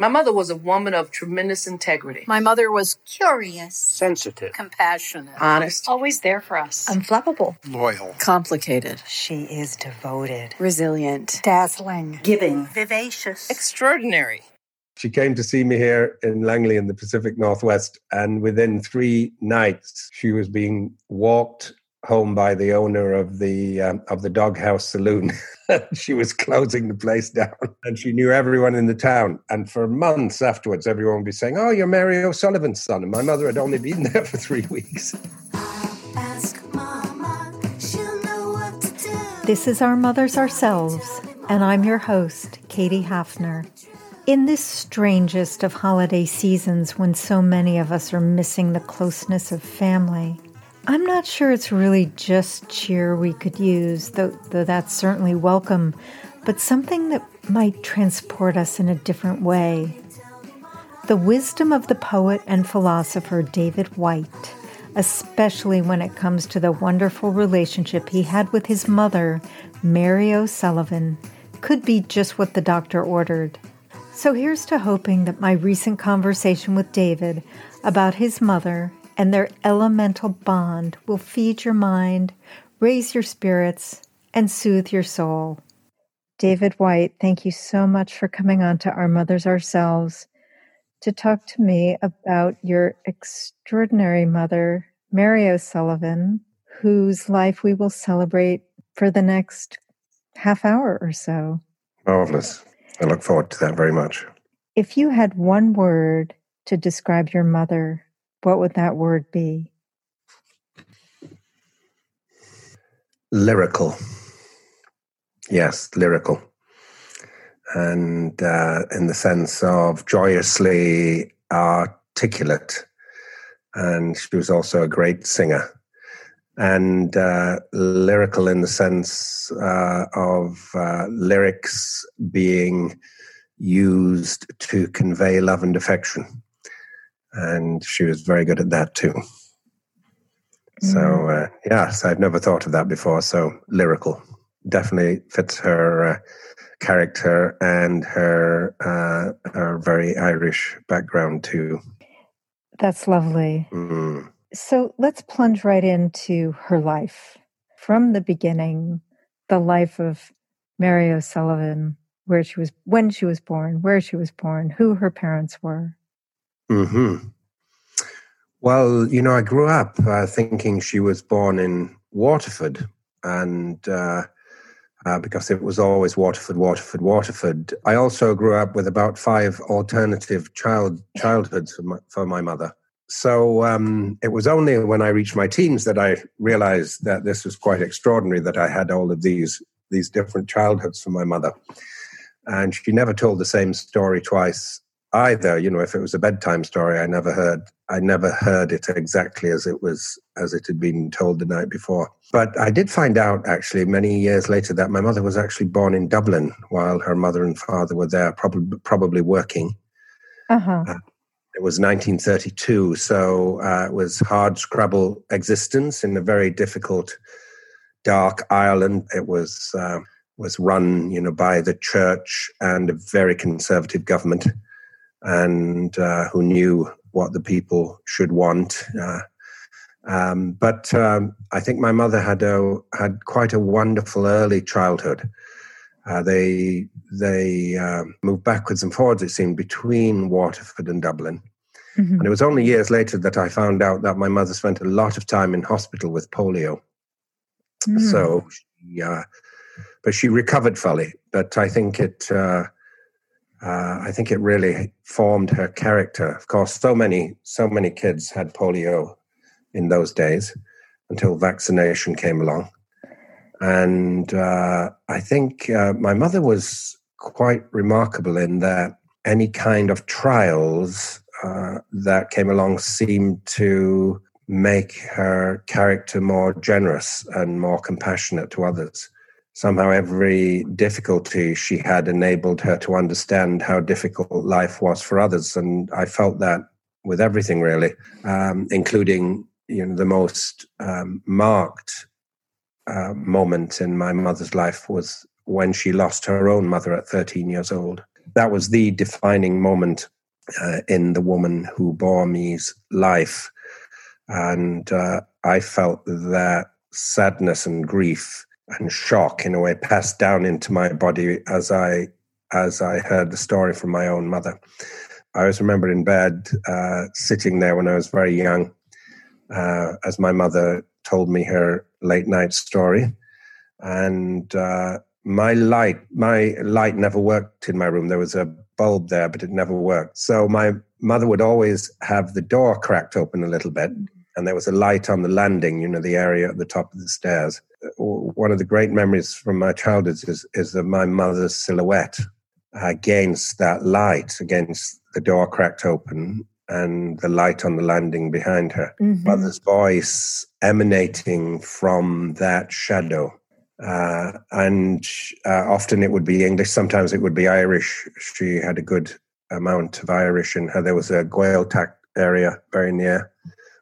My mother was a woman of tremendous integrity. My mother was curious, sensitive, compassionate, honest, always there for us, unflappable, loyal, complicated. She is devoted, resilient, dazzling, giving, vivacious, extraordinary. She came to see me here in Langley in the Pacific Northwest, and within three nights, she was being walked home by the owner of the um, of the doghouse saloon. she was closing the place down, and she knew everyone in the town. And for months afterwards, everyone would be saying, "Oh, you're Mary O'Sullivan's son." And my mother had only been there for three weeks. This is Our Mothers Ourselves, and I'm your host, Katie Hafner. In this strangest of holiday seasons when so many of us are missing the closeness of family, I'm not sure it's really just cheer we could use, though, though that's certainly welcome, but something that might transport us in a different way. The wisdom of the poet and philosopher David Whyte, especially when it comes to the wonderful relationship he had with his mother, Mary O'Sullivan, could be just what the doctor ordered. So here's to hoping that my recent conversation with David about his mother and their elemental bond will feed your mind, raise your spirits, and soothe your soul. David Whyte, thank you so much for coming on to Our Mothers Ourselves to talk to me about your extraordinary mother, Mary O'Sullivan, whose life we will celebrate for the next half hour or so. Marvelous. I look forward to that very much. If you had one word to describe your mother, what would that word be? Lyrical. Yes, lyrical. And uh, in the sense of joyously articulate. And she was also a great singer. And uh, lyrical in the sense uh, of uh, lyrics being used to convey love and affection and she was very good at that too. Mm. So uh, yes, I've never thought of that before. So lyrical definitely fits her uh, character and her uh, her very Irish background too. That's lovely. Mm. So let's plunge right into her life from the beginning, the life of Mary O'Sullivan, where she was, when she was born, where she was born, who her parents were. Hmm. Well, you know, I grew up uh, thinking she was born in Waterford, and uh, uh, because it was always Waterford, Waterford, Waterford. I also grew up with about five alternative child childhoods for my, for my mother. So um, it was only when I reached my teens that I realized that this was quite extraordinary that I had all of these these different childhoods for my mother, and she never told the same story twice either. You know, if it was a bedtime story, I never heard. I never heard it exactly as it was as it had been told the night before. But I did find out actually many years later that my mother was actually born in Dublin while her mother and father were there, probably probably working. Uh-huh. Uh, it was 1932, so uh, it was hard scrabble existence in a very difficult, dark Ireland. It was uh, was run, you know, by the church and a very conservative government and uh, who knew what the people should want. Uh, um, but um, I think my mother had a had quite a wonderful early childhood. Uh, they they um, moved backwards and forwards, it seemed, between Waterford and Dublin. Mm-hmm. And it was only years later that I found out that my mother spent a lot of time in hospital with polio. Mm. So, yeah, uh, but she recovered fully. But I think it uh, I think it really formed her character. Of course, so many so many kids had polio in those days until vaccination came along, and uh, I think uh, my mother was quite remarkable in that any kind of trials uh, that came along seemed to make her character more generous and more compassionate to others somehow every difficulty she had enabled her to understand how difficult life was for others. And I felt that with everything really, um, including you know the most um, marked uh, moment in my mother's life was when she lost her own mother at 13 years old. that was the defining moment uh, in the woman who bore me's life. And uh, I felt that sadness and grief and shock in a way passed down into my body as I as I heard the story from my own mother. I always remember in bed uh, sitting there when I was very young, uh, as my mother told me her late night story, and uh, my light my light never worked in my room. There was a bulb there, but it never worked. So my mother would always have the door cracked open a little bit, and there was a light on the landing, you know, the area at the top of the stairs. One of the great memories from my childhood is, is of my mother's silhouette against that light, against the door cracked open and the light on the landing behind her. Mm-hmm. Mother's voice emanating from that shadow. Uh, and uh, often it would be English, sometimes it would be Irish. She had a good amount of Irish in her. There was a Gaeltacht area very near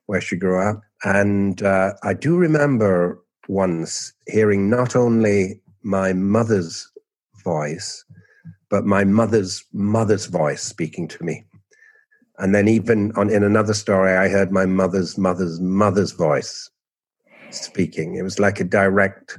where she grew up. And uh, I do remember once hearing not only my mother's voice, but my mother's mother's voice speaking to me. And then even on in another story, I heard my mother's mother's mother's voice speaking. It was like a direct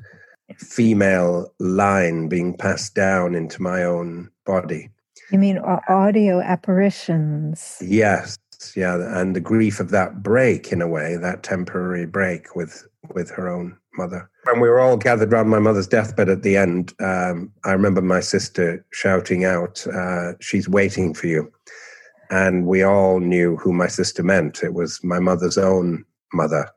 female line being passed down into my own body. You mean audio apparitions? Yes, yeah, and the grief of that break in a way, that temporary break with with her own mother. When we were all gathered around my mother's deathbed at the end, um, I remember my sister shouting out, uh, "She's waiting for you," and we all knew who my sister meant. It was my mother's own mother,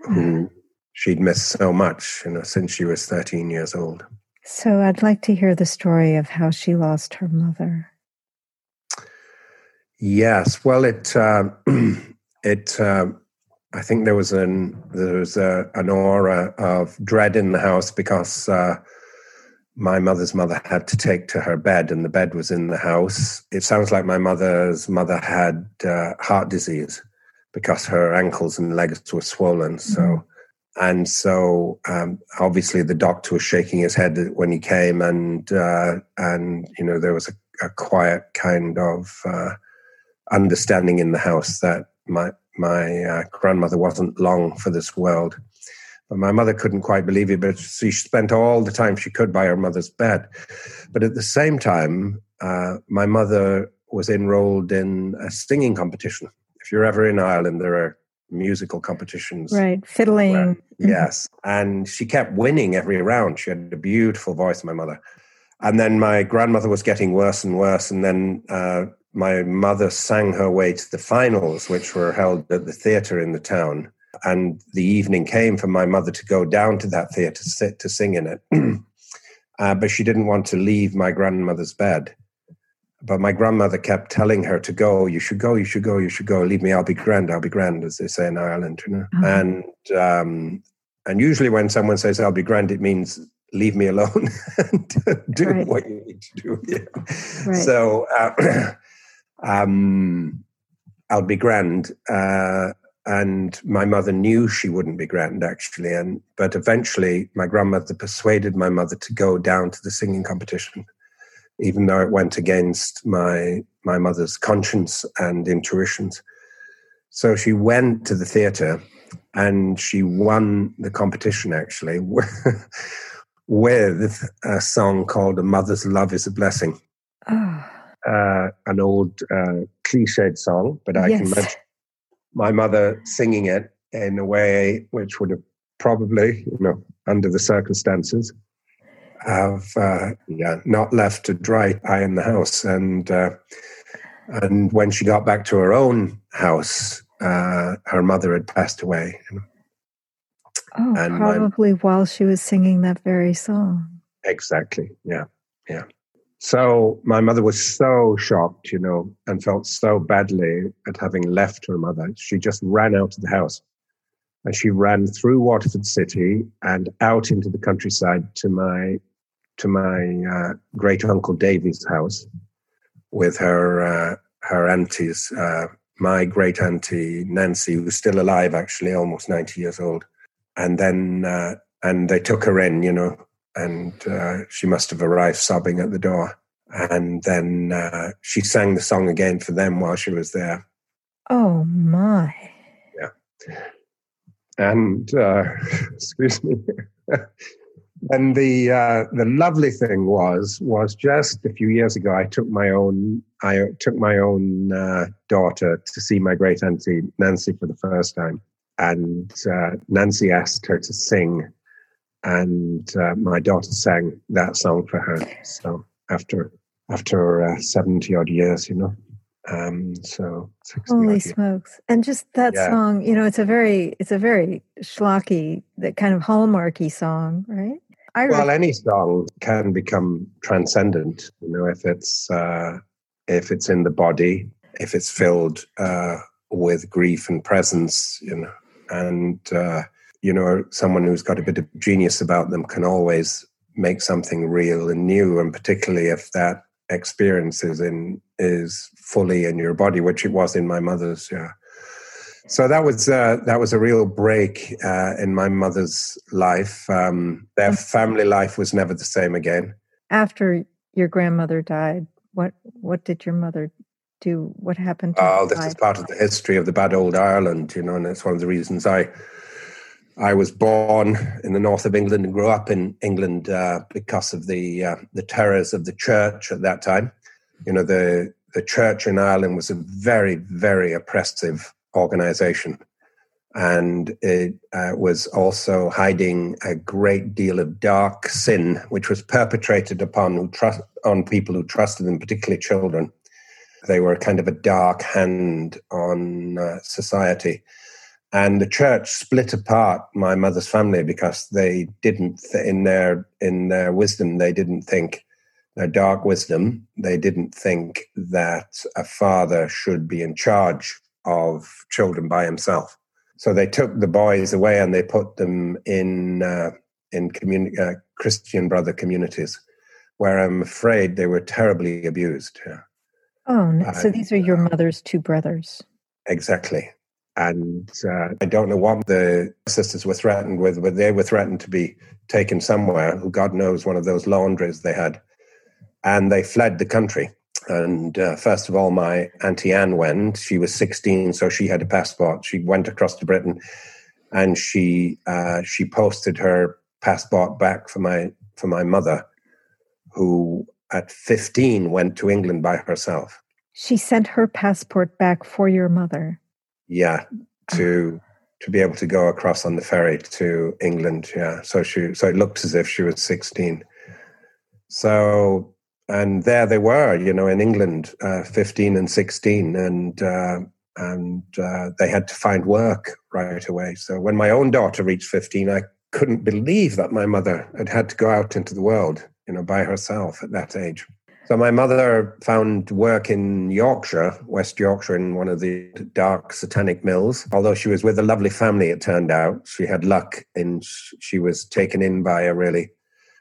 who she'd missed so much, you know, since she was thirteen years old. So I'd like to hear the story of how she lost her mother. Yes, well, it uh, it uh, I think there was an there was a, an aura of dread in the house because uh, my mother's mother had to take to her bed, and the bed was in the house. It sounds like my mother's mother had uh, heart disease because her ankles and legs were swollen. So. Mm-hmm. And so, um, obviously, the doctor was shaking his head when he came, and uh, and you know there was a, a quiet kind of uh, understanding in the house that my my uh, grandmother wasn't long for this world. But my mother couldn't quite believe it, but she spent all the time she could by her mother's bed. But at the same time, uh, my mother was enrolled in a singing competition. If you're ever in Ireland, there are musical competitions. Right, fiddling. Where, mm-hmm. yes. And she kept winning every round. She had a beautiful voice, my mother. And then my grandmother was getting worse and worse. And then uh, my mother sang her way to the finals, which were held at the theatre in the town. And the evening came for my mother to go down to that theatre to, sit, to sing in it. uh, but she didn't want to leave my grandmother's bed. But my grandmother kept telling her to go. You should go. You should go. You should go. Leave me. I'll be grand. I'll be grand, as they say in Ireland. You know. Mm-hmm. And um, and usually when someone says I'll be grand, it means leave me alone and do right. what you need to do. Yeah. Right. So. Uh, um, I'll be grand. Uh, and my mother knew she wouldn't be grand actually and but eventually my grandmother persuaded my mother to go down to the singing competition even though it went against my my mother's conscience and intuitions so she went to the theater and she won the competition actually with a song called a mother's love is a blessing oh uh, an old uh, cliched song, but I yes. can imagine my mother singing it in a way which would have probably, you know, under the circumstances, have uh, yeah, not left a dry eye in the house. And uh, and when she got back to her own house, uh, her mother had passed away. You know? Oh, and probably my, while she was singing that very song. Exactly. Yeah. Yeah. So my mother was so shocked, you know, and felt so badly at having left her mother. She just ran out of the house. And she ran through Waterford City and out into the countryside to my to my uh, great uncle Davy's house with her uh, her aunties, uh, my great auntie Nancy, who's still alive, actually, almost ninety years old. And then uh, and they took her in, you know, and uh, she must have arrived sobbing at the door. And then uh, she sang the song again for them while she was there. Oh, my. Yeah. And, uh, excuse me. and the uh, the lovely thing was was just a few years ago I took my own I took my own uh, daughter to see my great auntie Nancy for the first time, and uh, Nancy asked her to sing, and uh, my daughter sang that song for her. So after after uh, seventy odd years, you know. Um, so holy smokes! And just that yeah. song, you know, it's a very, it's a very schlocky, that kind of hallmarky song, right? I well, any song can become transcendent. You know, if it's uh, if it's in the body, if it's filled uh, with grief and presence, you know, and uh, you know, someone who's got a bit of genius about them can always make something real and new, and particularly if that experience is in is fully in your body, which it was in my mother's. Yeah. So that was uh, that was a real break uh, in my mother's life. Um, their family life was never the same again. After your grandmother died, what what did your mother do? What happened? oh, this life? is part of the history of the bad old Ireland, you know, and it's one of the reasons I I was born in the north of England and grew up in England uh, because of the uh, the terrors of the church at that time. You know, the the church in Ireland was a very very oppressive organization. And it uh, was also hiding a great deal of dark sin, which was perpetrated upon trust, on people who trusted them, particularly children. They were kind of a dark hand on uh, society. And the church split apart my mother's family because they didn't, th- in their in their wisdom, they didn't think their dark wisdom, they didn't think that a father should be in charge of children by himself. So they took the boys away and they put them in uh, in communi- uh, Christian brother communities, where I'm afraid they were terribly abused. Oh, no. so these are your mother's two brothers. Exactly. And uh, I don't know what the sisters were threatened with, but they were threatened to be taken somewhere. Who God knows one of those laundries they had. And they fled the country. And uh, first of all, my Auntie Anne went. She was 16, so she had a passport. She went across to Britain and she uh, she posted her passport back for my for my mother, who at 15 went to England by herself. She sent her passport back for your mother. Yeah, to to be able to go across on the ferry to England. Yeah, so she so it looked as if she was 16. So and there they were, you know, in England, uh, 15 and 16, and uh, and uh, they had to find work right away. So when my own daughter reached 15, I couldn't believe that my mother had had to go out into the world, you know, by herself at that age. So my mother found work in Yorkshire, West Yorkshire, in one of the dark satanic mills. Although she was with a lovely family, it turned out she had luck and she was taken in by a really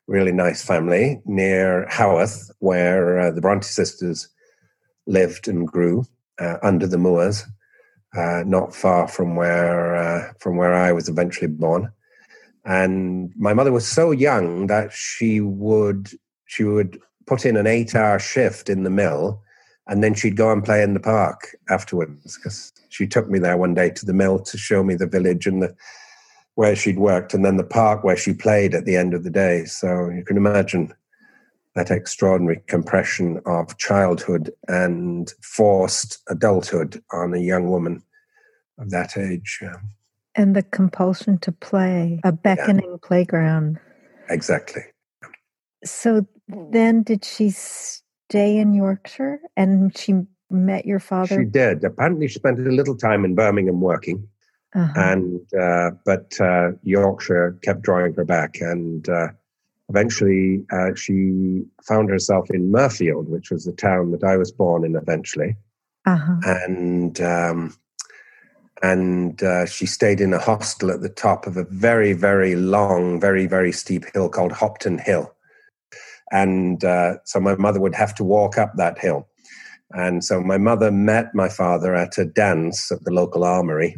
really nice family near Haworth, where uh, the Bronte sisters lived and grew uh, under the moors, uh, not far from where uh, from where I was eventually born. And my mother was so young that she would she would put in an eight-hour shift in the mill, and then she'd go and play in the park afterwards. Because she took me there one day to the mill to show me the village and the where she'd worked and then the park where she played at the end of the day. So you can imagine that extraordinary compression of childhood and forced adulthood on a young woman of that age. And the compulsion to play, a beckoning yeah. playground. Exactly. So then did she stay in Yorkshire and she met your father? She did. Apparently, she spent a little time in Birmingham working uh-huh. And uh, but uh, Yorkshire kept drawing her back, and uh, eventually uh, she found herself in Mirfield, which was the town that I was born in. Eventually, uh-huh. and um, and uh, she stayed in a hostel at the top of a very very long, very very steep hill called Hopton Hill, and uh, so my mother would have to walk up that hill. And so my mother met my father at a dance at the local armory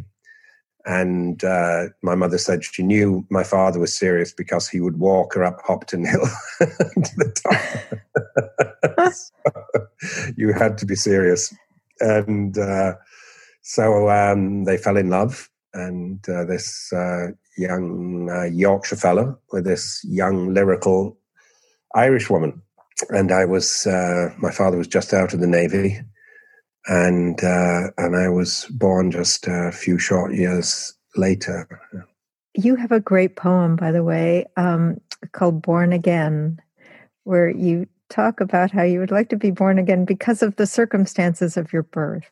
And uh, my mother said she knew my father was serious because he would walk her up Hopton Hill to the top. so you had to be serious. And uh, so um, they fell in love. And uh, this uh, young uh, Yorkshire fellow with this young lyrical Irish woman. And I was, uh, my father was just out of the Navy and uh, and I was born just a few short years later. You have a great poem, by the way, um, called "Born Again," where you talk about how you would like to be born again because of the circumstances of your birth.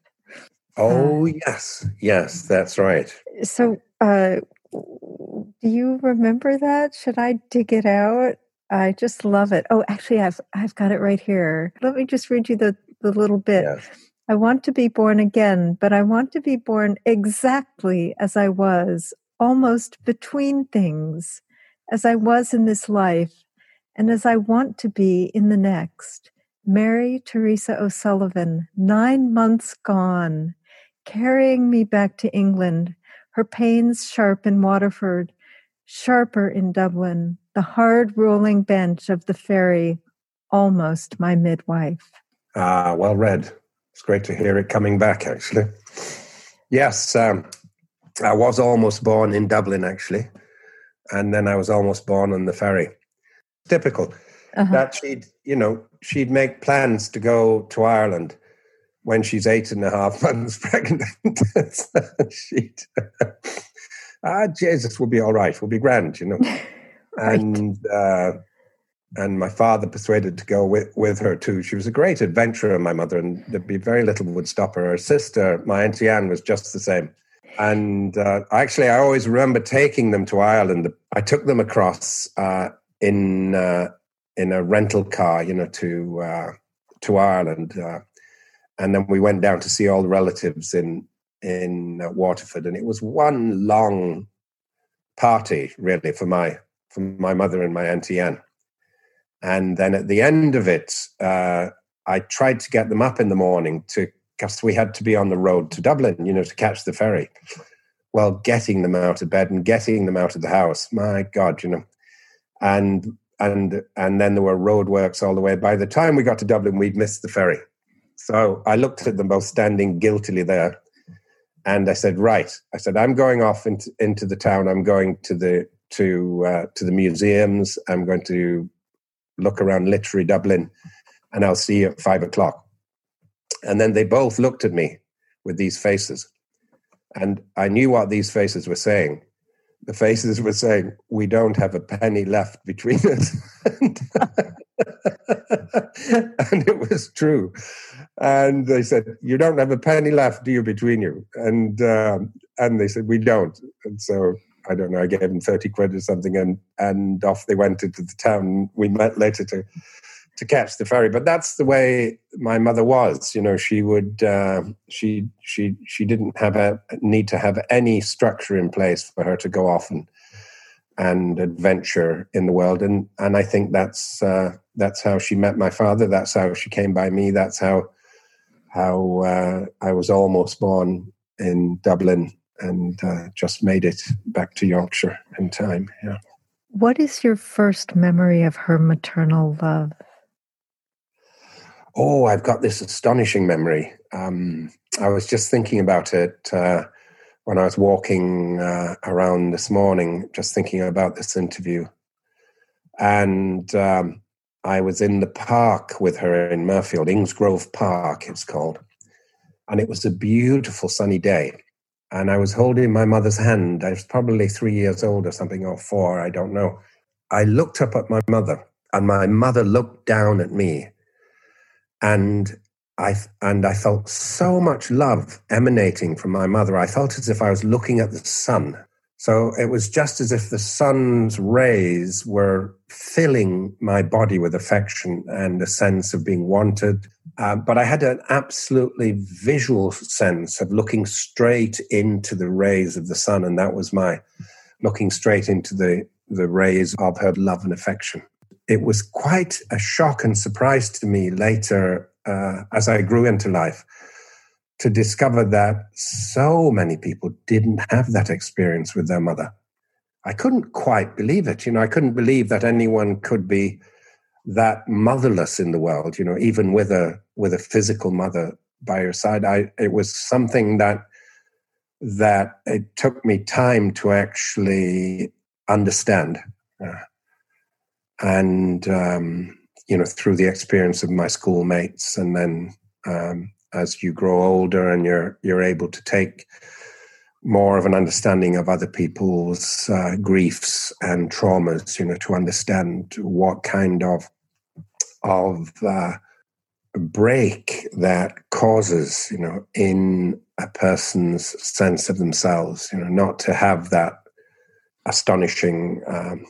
Oh uh, yes, yes, that's right. So, uh, do you remember that? Should I dig it out? I just love it. Oh, actually, I've I've got it right here. Let me just read you the the little bit. Yes. I want to be born again, but I want to be born exactly as I was, almost between things, as I was in this life, and as I want to be in the next. Mary Teresa O'Sullivan, nine months gone, carrying me back to England, her pains sharp in Waterford, sharper in Dublin, the hard rolling bench of the ferry, almost my midwife. Ah, well read. It's great to hear it coming back, actually. Yes, um, I was almost born in Dublin, actually. And then I was almost born on the ferry. Typical uh-huh. that she'd, you know, she'd make plans to go to Ireland when she's eight and a half months pregnant. she'd, ah, Jesus, we'll be all right. We'll be grand, you know. Right. And uh, and my father persuaded to go with, with her too. She was a great adventurer, my mother, and there'd be very little would stop her. Her sister, my auntie Anne, was just the same. And uh, actually, I always remember taking them to Ireland. I took them across uh, in uh, in a rental car, you know, to uh, to Ireland, uh, and then we went down to see all the relatives in in Waterford, and it was one long party, really, for my for my mother and my auntie Anne and then at the end of it, uh, I tried to get them up in the morning to because we had to be on the road to Dublin, you know, to catch the ferry. Well, getting them out of bed and getting them out of the house, my God, you know, and and and then there were roadworks all the way. By the time we got to Dublin, we'd missed the ferry. So I looked at them both standing guiltily there, and I said, "Right," I said, "I'm going off into into the town. I'm going to the to uh, to the museums. I'm going to look around literary Dublin, and I'll see you at five o'clock. And then they both looked at me with these faces. And I knew what these faces were saying. The faces were saying, We don't have a penny left between us. and, it was true. And they said, You don't have a penny left, do you, between you? And, um, and they said, We don't. And so I don't know, I gave them 30 quid or something and, and off they went into the town. We met later to, to catch the ferry. But that's the way my mother was. You know, she would, uh, she, she, she didn't have a need to have any structure in place for her to go off and, and adventure in the world. And, and I think that's, uh, that's how she met my father. That's how she came by me. That's how, how uh, I was almost born in Dublin and uh, just made it back to Yorkshire in time. Yeah. What is your first memory of her maternal love? Oh, I've got this astonishing memory. Um, I was just thinking about it uh, when I was walking uh, around this morning, just thinking about this interview. And um, I was in the park with her in Mirfield, Ingsgrove Park, it's called. And it was a beautiful sunny day and I was holding my mother's hand. I was probably three years old or something, or four, I don't know. I looked up at my mother, and my mother looked down at me, and I and I felt so much love emanating from my mother. I felt as if I was looking at the sun. So it was just as if the sun's rays were filling my body with affection and a sense of being wanted. Uh, but I had an absolutely visual sense of looking straight into the rays of the sun, and that was my looking straight into the, the rays of her love and affection. It was quite a shock and surprise to me later uh, as I grew into life to discover that so many people didn't have that experience with their mother. I couldn't quite believe it. You know, I couldn't believe that anyone could be that motherless in the world, you know, even with a with a physical mother by your side. I it was something that that it took me time to actually understand. Uh, and um, you know, through the experience of my schoolmates and then um, as you grow older and you're you're able to take more of an understanding of other people's uh, griefs and traumas, you know, to understand what kind of of uh, break that causes, you know, in a person's sense of themselves, you know, not to have that astonishing um,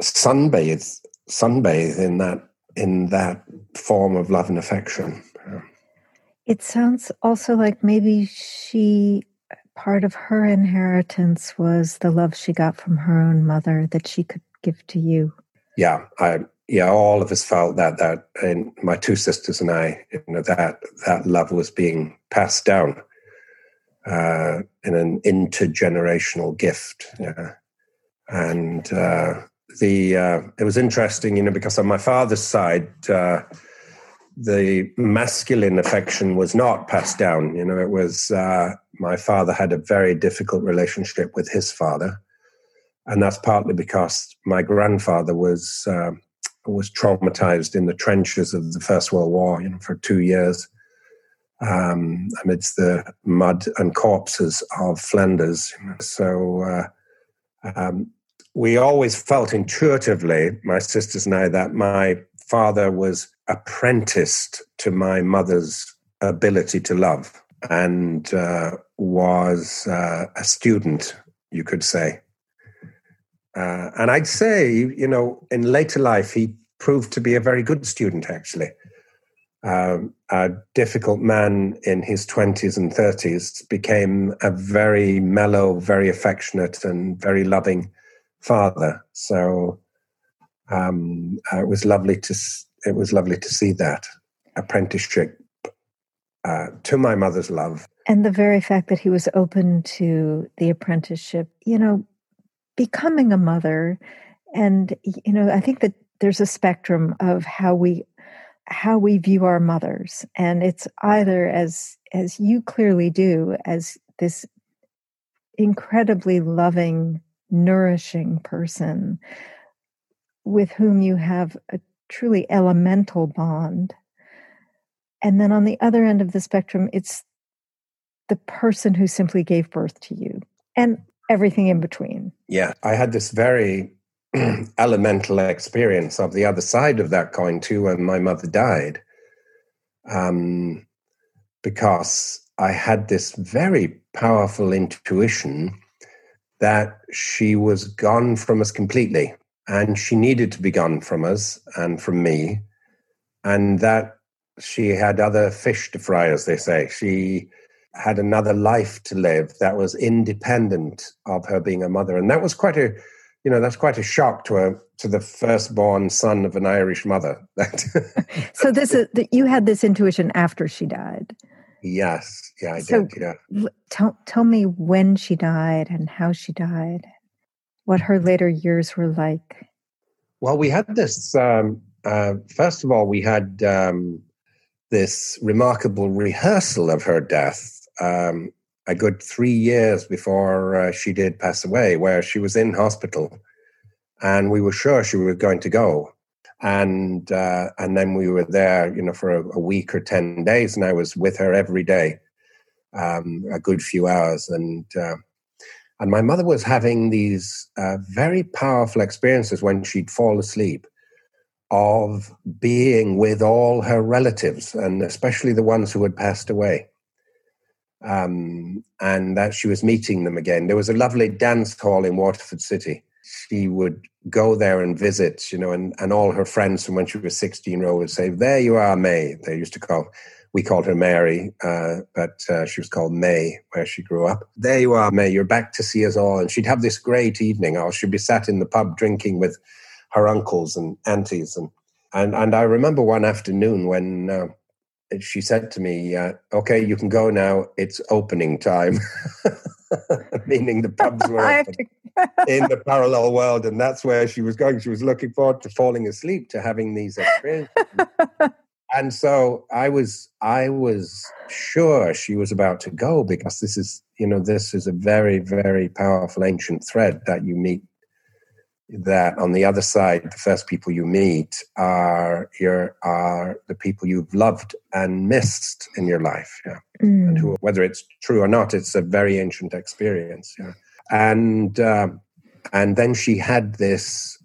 sunbathe sunbathe in that in that form of love and affection. It sounds also like maybe she, part of her inheritance was the love she got from her own mother that she could give to you. Yeah, I yeah, all of us felt that that and my two sisters and I, you know, that that love was being passed down uh, in an intergenerational gift. Yeah. And uh, the uh, it was interesting, you know, because on my father's side, uh, the masculine affection was not passed down. You know, it was uh, my father had a very difficult relationship with his father, and that's partly because my grandfather was uh, was traumatized in the trenches of the First World War. You know, for two years. Um, amidst the mud and corpses of Flanders. So uh, um, we always felt intuitively, my sisters and I, that my father was apprenticed to my mother's ability to love and uh, was uh, a student, you could say. Uh, and I'd say, you know, in later life, he proved to be a very good student, actually. Um, a difficult man in his 20s and 30s became a very mellow, very affectionate, and very loving father. So um, uh, it was lovely to it was lovely to see that apprenticeship uh, to my mother's love. And the very fact that he was open to the apprenticeship, you know, becoming a mother, and you know, I think that there's a spectrum of how we how we view our mothers, and it's either as as you clearly do as this incredibly loving, nourishing person with whom you have a truly elemental bond. And then on the other end of the spectrum, it's the person who simply gave birth to you and everything in between. Yeah, I had this very elemental experience of the other side of that coin too when my mother died. Um, because I had this very powerful intuition that she was gone from us completely and she needed to be gone from us and from me, and that she had other fish to fry, as they say. She had another life to live that was independent of her being a mother, and that was quite a, you know, that's quite a shock to a to the firstborn son of an Irish mother. so this is that you had this intuition after she died. Yes, yeah, I so did. Yeah. Tell tell me when she died and how she died what her later years were like? Well, we had this. Um, uh, first of all, we had um, this remarkable rehearsal of her death um, a good three years before uh, she did pass away, where she was in hospital, and we were sure she was going to go. And uh, and then we were there, you know, for a, a, week or ten days, and I was with her every day, um, a good few hours, and uh, and my mother was having these uh, very powerful experiences when she'd fall asleep of being with all her relatives, and especially the ones who had passed away. Um, and that she was meeting them again. There was a lovely dance hall in Waterford City. She would go there and visit, you know, and, and all her friends from when she was 16 year old would say, There you are, May. They used to call we called her Mary, uh, but uh, she was called May where she grew up. There you are, May. You're back to see us all. And she'd have this great evening. Or she'd be sat in the pub drinking with her uncles and aunties. And, and, and I remember one afternoon when, uh, she said to me, uh, "Okay, you can go now. It's opening time," meaning the pubs were open in the parallel world, and that's where she was going. She was looking forward to falling asleep, to having these experiences. And so I was, I was sure she was about to go because this is, you know, this is a very, very powerful ancient thread that you meet that on the other side, the first people you meet are your are the people you've loved and missed in your life. Yeah. Mm. And who, whether it's true or not, it's a very ancient experience. Yeah. And uh, and then she had this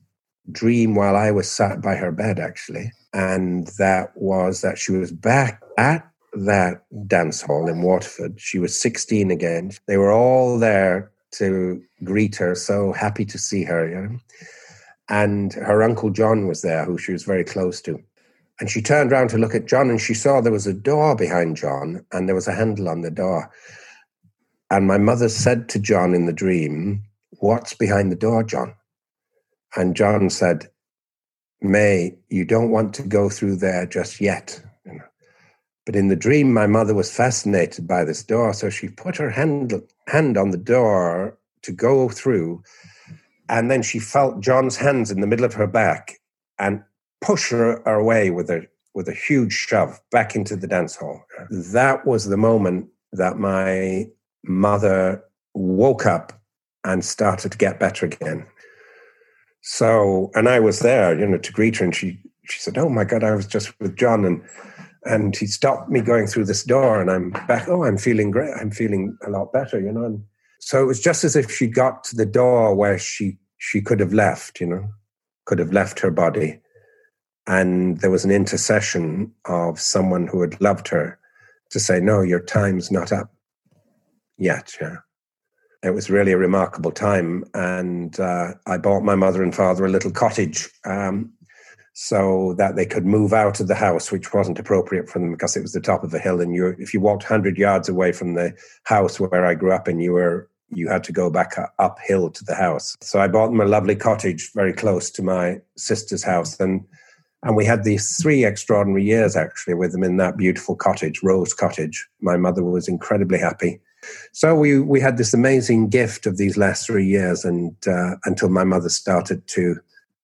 dream while I was sat by her bed, actually, and that was that she was back at that dance hall in Waterford. She was 16 again. They were all there to greet her, so happy to see her, you know. And her uncle John was there, who she was very close to. And she turned around to look at John and she saw there was a door behind John and there was a handle on the door. And my mother said to John in the dream, What's behind the door, John? And John said, May, you don't want to go through there just yet. But in the dream, my mother was fascinated by this door, so she put her hand, hand on the door to go through, and then she felt John's hands in the middle of her back and push her away with a with a huge shove back into the dance hall. That was the moment that my mother woke up and started to get better again. So, and I was there, you know, to greet her, and she she said, "Oh my God, I was just with John," and and he stopped me going through this door and i'm back oh i'm feeling great. I'm feeling a lot better you know and so it was just as if she got to the door where she she could have left you know could have left her body. And there was an intercession of someone who had loved her to say no your time's not up yet yeah it was really a remarkable time and uh, i bought my mother and father a little cottage um, so that they could move out of the house, which wasn't appropriate for them because it was the top of a hill. And you, if you walked 100 yards away from the house where I grew up, and you were you had to go back uphill to the house. So I bought them a lovely cottage very close to my sister's house, and and we had these three extraordinary years actually with them in that beautiful cottage, Rose Cottage. My mother was incredibly happy. So we we had this amazing gift of these last three years, and uh, until my mother started to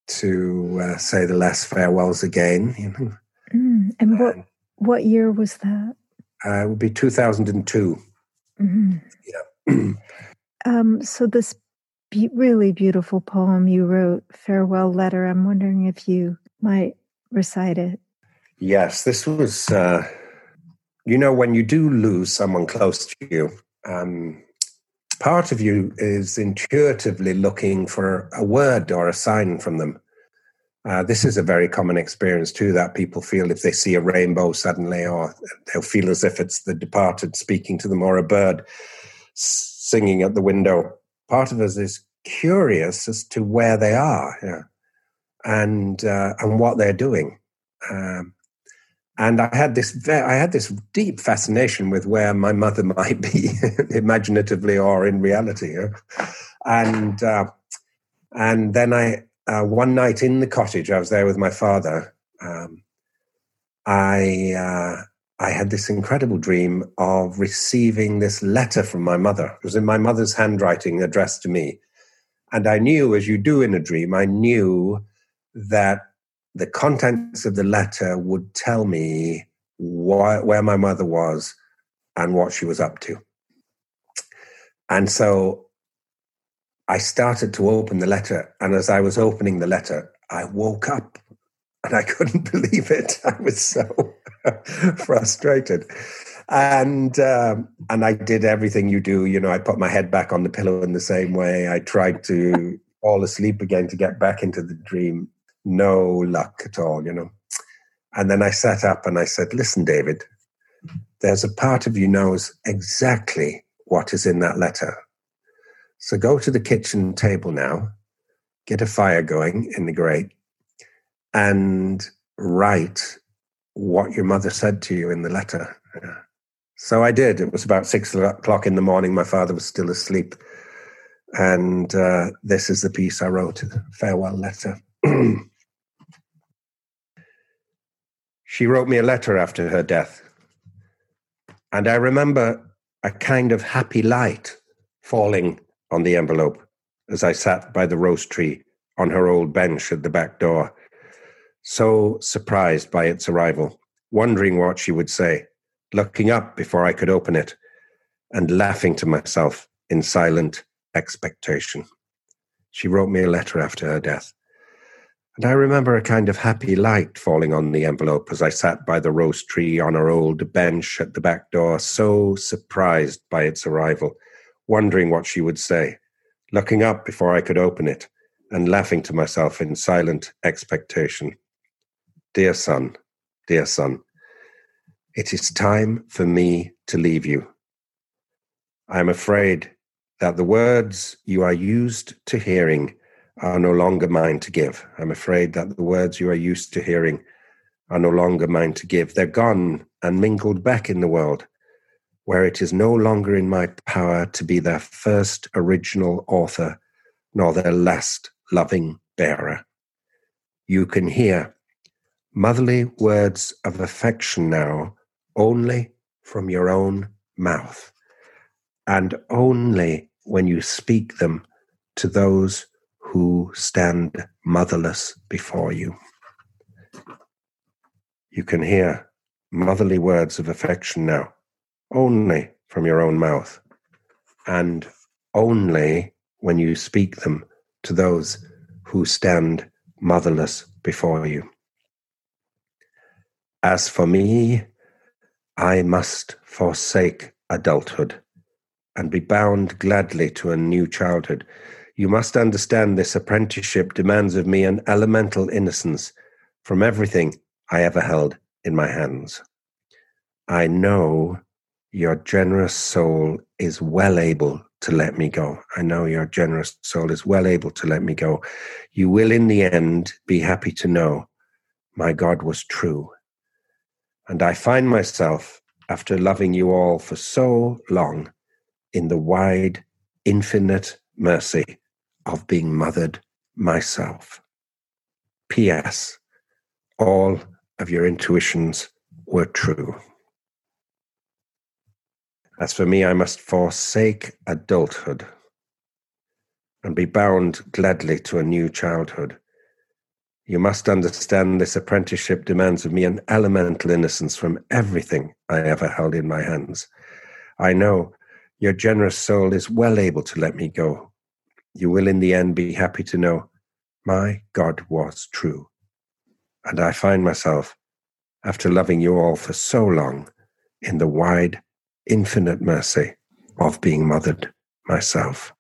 to uh, say the last farewells again. You know. Mm, and what what year was that? Uh, it would be 2002. Mm-hmm. Yeah. um, so this be- really beautiful poem you wrote, "Farewell Letter." I'm wondering if you might recite it. Yes, this was. Uh, you know, when you do lose someone close to you, um, part of you is intuitively looking for a word or a sign from them. Uh, this is a very common experience too that people feel if they see a rainbow suddenly, or they'll feel as if it's the departed speaking to them, or a bird singing at the window. Part of us is curious as to where they are, and uh, and what they're doing. Um, and I had this I had this deep fascination with where my mother might be, imaginatively or in reality. And uh, and then I uh, one night in the cottage, I was there with my father. Um, I uh, I had this incredible dream of receiving this letter from my mother. It was in my mother's handwriting, addressed to me, and I knew, as you do in a dream, I knew that the contents of the letter would tell me why, where my mother was and what she was up to. And so I started to open the letter. And as I was opening the letter, I woke up and I couldn't believe it. I was so frustrated. And um, and I did everything you do. You know, I put my head back on the pillow in the same way. I tried to fall asleep again to get back into the dream no luck at all, you know. And then I sat up and I said, Listen, David, there's a part of you knows exactly what is in that letter. So go to the kitchen table now, get a fire going in the grate, and write what your mother said to you in the letter. So I did. It was about six o'clock in the morning. My father was still asleep. And uh, this is the piece I wrote, farewell letter. She wrote me a letter after her death. And I remember a kind of happy light falling on the envelope as I sat by the rose tree on her old bench at the back door, so surprised by its arrival, wondering what she would say, looking up before I could open it, and laughing to myself in silent expectation. She wrote me a letter after her death. And I remember a kind of happy light falling on the envelope as I sat by the rose tree on our old bench at the back door, so surprised by its arrival, wondering what she would say, looking up before I could open it, and laughing to myself in silent expectation. Dear son, dear son, it is time for me to leave you. I am afraid that the words you are used to hearing are no longer mine to give. I'm afraid that the words you are used to hearing are no longer mine to give. They're gone and mingled back in the world, where it is no longer in my power to be their first original author, nor their last loving bearer. You can hear motherly words of affection now only from your own mouth, and only when you speak them to those who stand motherless before you. You can hear motherly words of affection now, only from your own mouth, and only when you speak them to those who stand motherless before you. As for me, I must forsake adulthood and be bound gladly to a new childhood you must understand this apprenticeship demands of me an elemental innocence from everything I ever held in my hands. I know your generous soul is well able to let me go. I know your generous soul is well able to let me go. You will, in the end, be happy to know my God was true. And I find myself, after loving you all for so long, in the wide, infinite mercy of being mothered myself. P.S. All of your intuitions were true. As for me, I must forsake adulthood and be bound gladly to a new childhood. You must understand this apprenticeship demands of me an elemental innocence from everything I ever held in my hands. I know your generous soul is well able to let me go you will in the end be happy to know my God was true. And I find myself, after loving you all for so long, in the wide, infinite mercy of being mothered myself.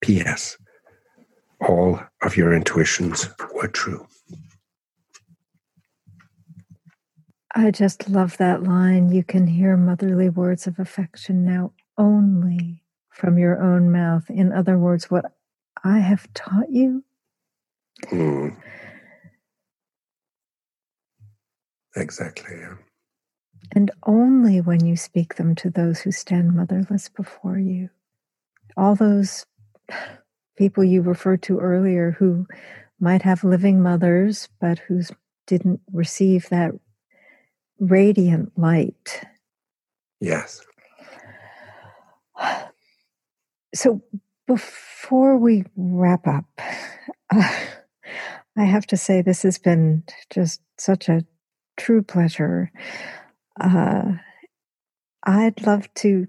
P.S. All of your intuitions were true. I just love that line. You can hear motherly words of affection now only from your own mouth. In other words, what I have taught you. Mm. Exactly. Yeah. And only when you speak them to those who stand motherless before you. All those people you referred to earlier who might have living mothers, but who didn't receive that radiant light. Yes. So before we wrap up, uh, I have to say this has been just such a true pleasure. Uh, I'd love to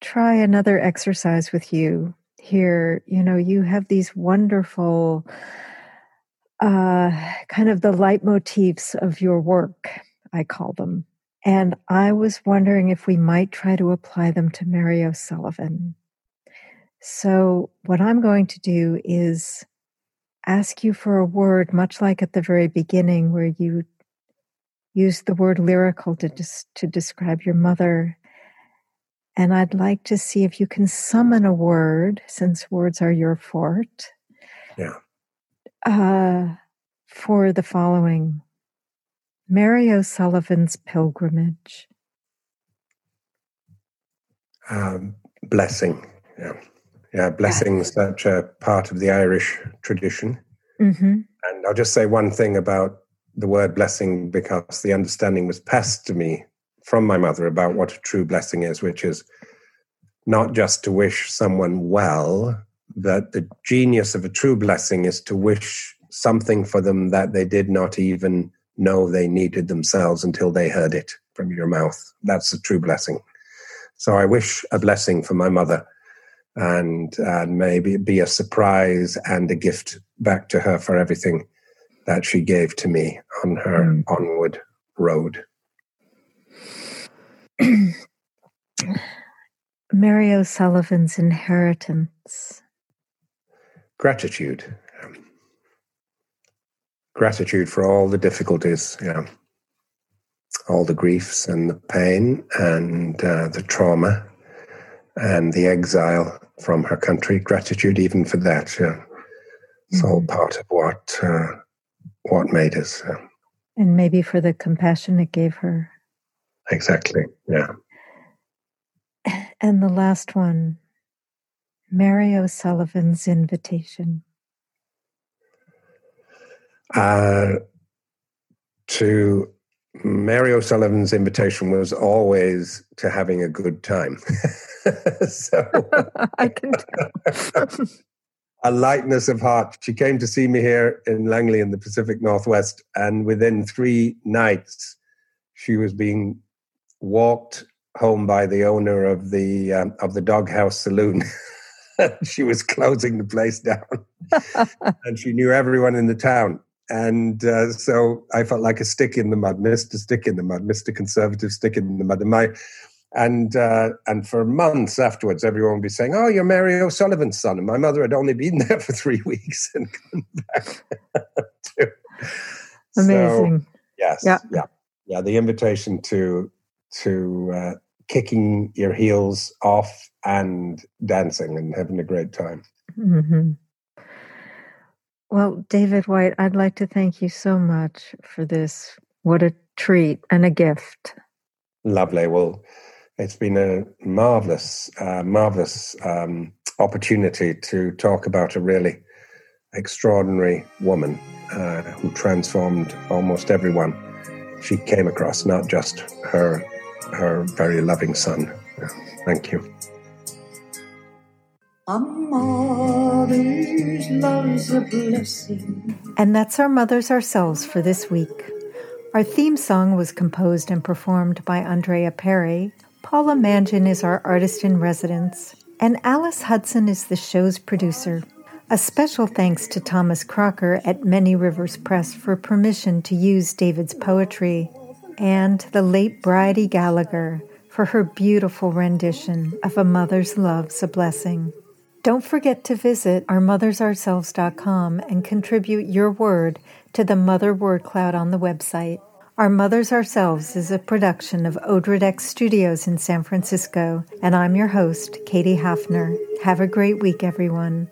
try another exercise with you here. You know, you have these wonderful uh, kind of the leitmotifs of your work, I call them. And I was wondering if we might try to apply them to Mary O'Sullivan. So, what I'm going to do is ask you for a word, much like at the very beginning, where you used the word lyrical to, des- to describe your mother. And I'd like to see if you can summon a word, since words are your forte. Yeah. Uh, for the following Mary O'Sullivan's pilgrimage. Um, blessing. Yeah. Yeah, blessing such a part of the Irish tradition. Mm-hmm. And I'll just say one thing about the word blessing because the understanding was passed to me from my mother about what a true blessing is, which is not just to wish someone well, that the genius of a true blessing is to wish something for them that they did not even know they needed themselves until they heard it from your mouth. That's a true blessing. So I wish a blessing for my mother and, and maybe be a surprise and a gift back to her for everything that she gave to me on her mm. onward road. Mary O'Sullivan's inheritance. Gratitude. Gratitude for all the difficulties, yeah. all the griefs and the pain and uh, the trauma and the exile from her country. Gratitude even for that. Yeah. It's mm-hmm. all part of what uh, what made us. Yeah. And maybe for the compassion it gave her. Exactly. Yeah. And the last one, Mary O'Sullivan's invitation. Uh, to Mary O'Sullivan's invitation was always to having a good time. so I can tell. a lightness of heart. She came to see me here in Langley in the Pacific Northwest, and within three nights, she was being walked home by the owner of the um, of the doghouse saloon. she was closing the place down, and she knew everyone in the town. And uh, so I felt like a stick in the mud, Mister Stick in the mud, Mister Conservative Stick in the mud. And my and uh, and for months afterwards, everyone would be saying, "Oh, you're Mary O'Sullivan's son." And my mother had only been there for three weeks and come back. Amazing. So, yes. Yeah. Yeah. Yeah. The invitation to to uh, kicking your heels off and dancing and having a great time. Mm-hmm. Well, David Whyte, I'd like to thank you so much for this. What a treat and a gift. Lovely. Well, it's been a marvelous, uh, marvelous um, opportunity to talk about a really extraordinary woman uh, who transformed almost everyone she came across, not just her her very loving son. Thank you. A mother's love's a blessing. And that's our mothers ourselves for this week. Our theme song was composed and performed by Andrea Perry. Paula Mangin is our artist in residence, and Alice Hudson is the show's producer. A special thanks to Thomas Crocker at Many Rivers Press for permission to use David's poetry and the late Bridie Gallagher for her beautiful rendition of A Mother's Love's a Blessing. Don't forget to visit ourmothersourselves.com and contribute your word to the Mother Word Cloud on the website. Our Mothers Ourselves is a production of Odredex Studios in San Francisco, and I'm your host, Katie Hafner. Have a great week, everyone.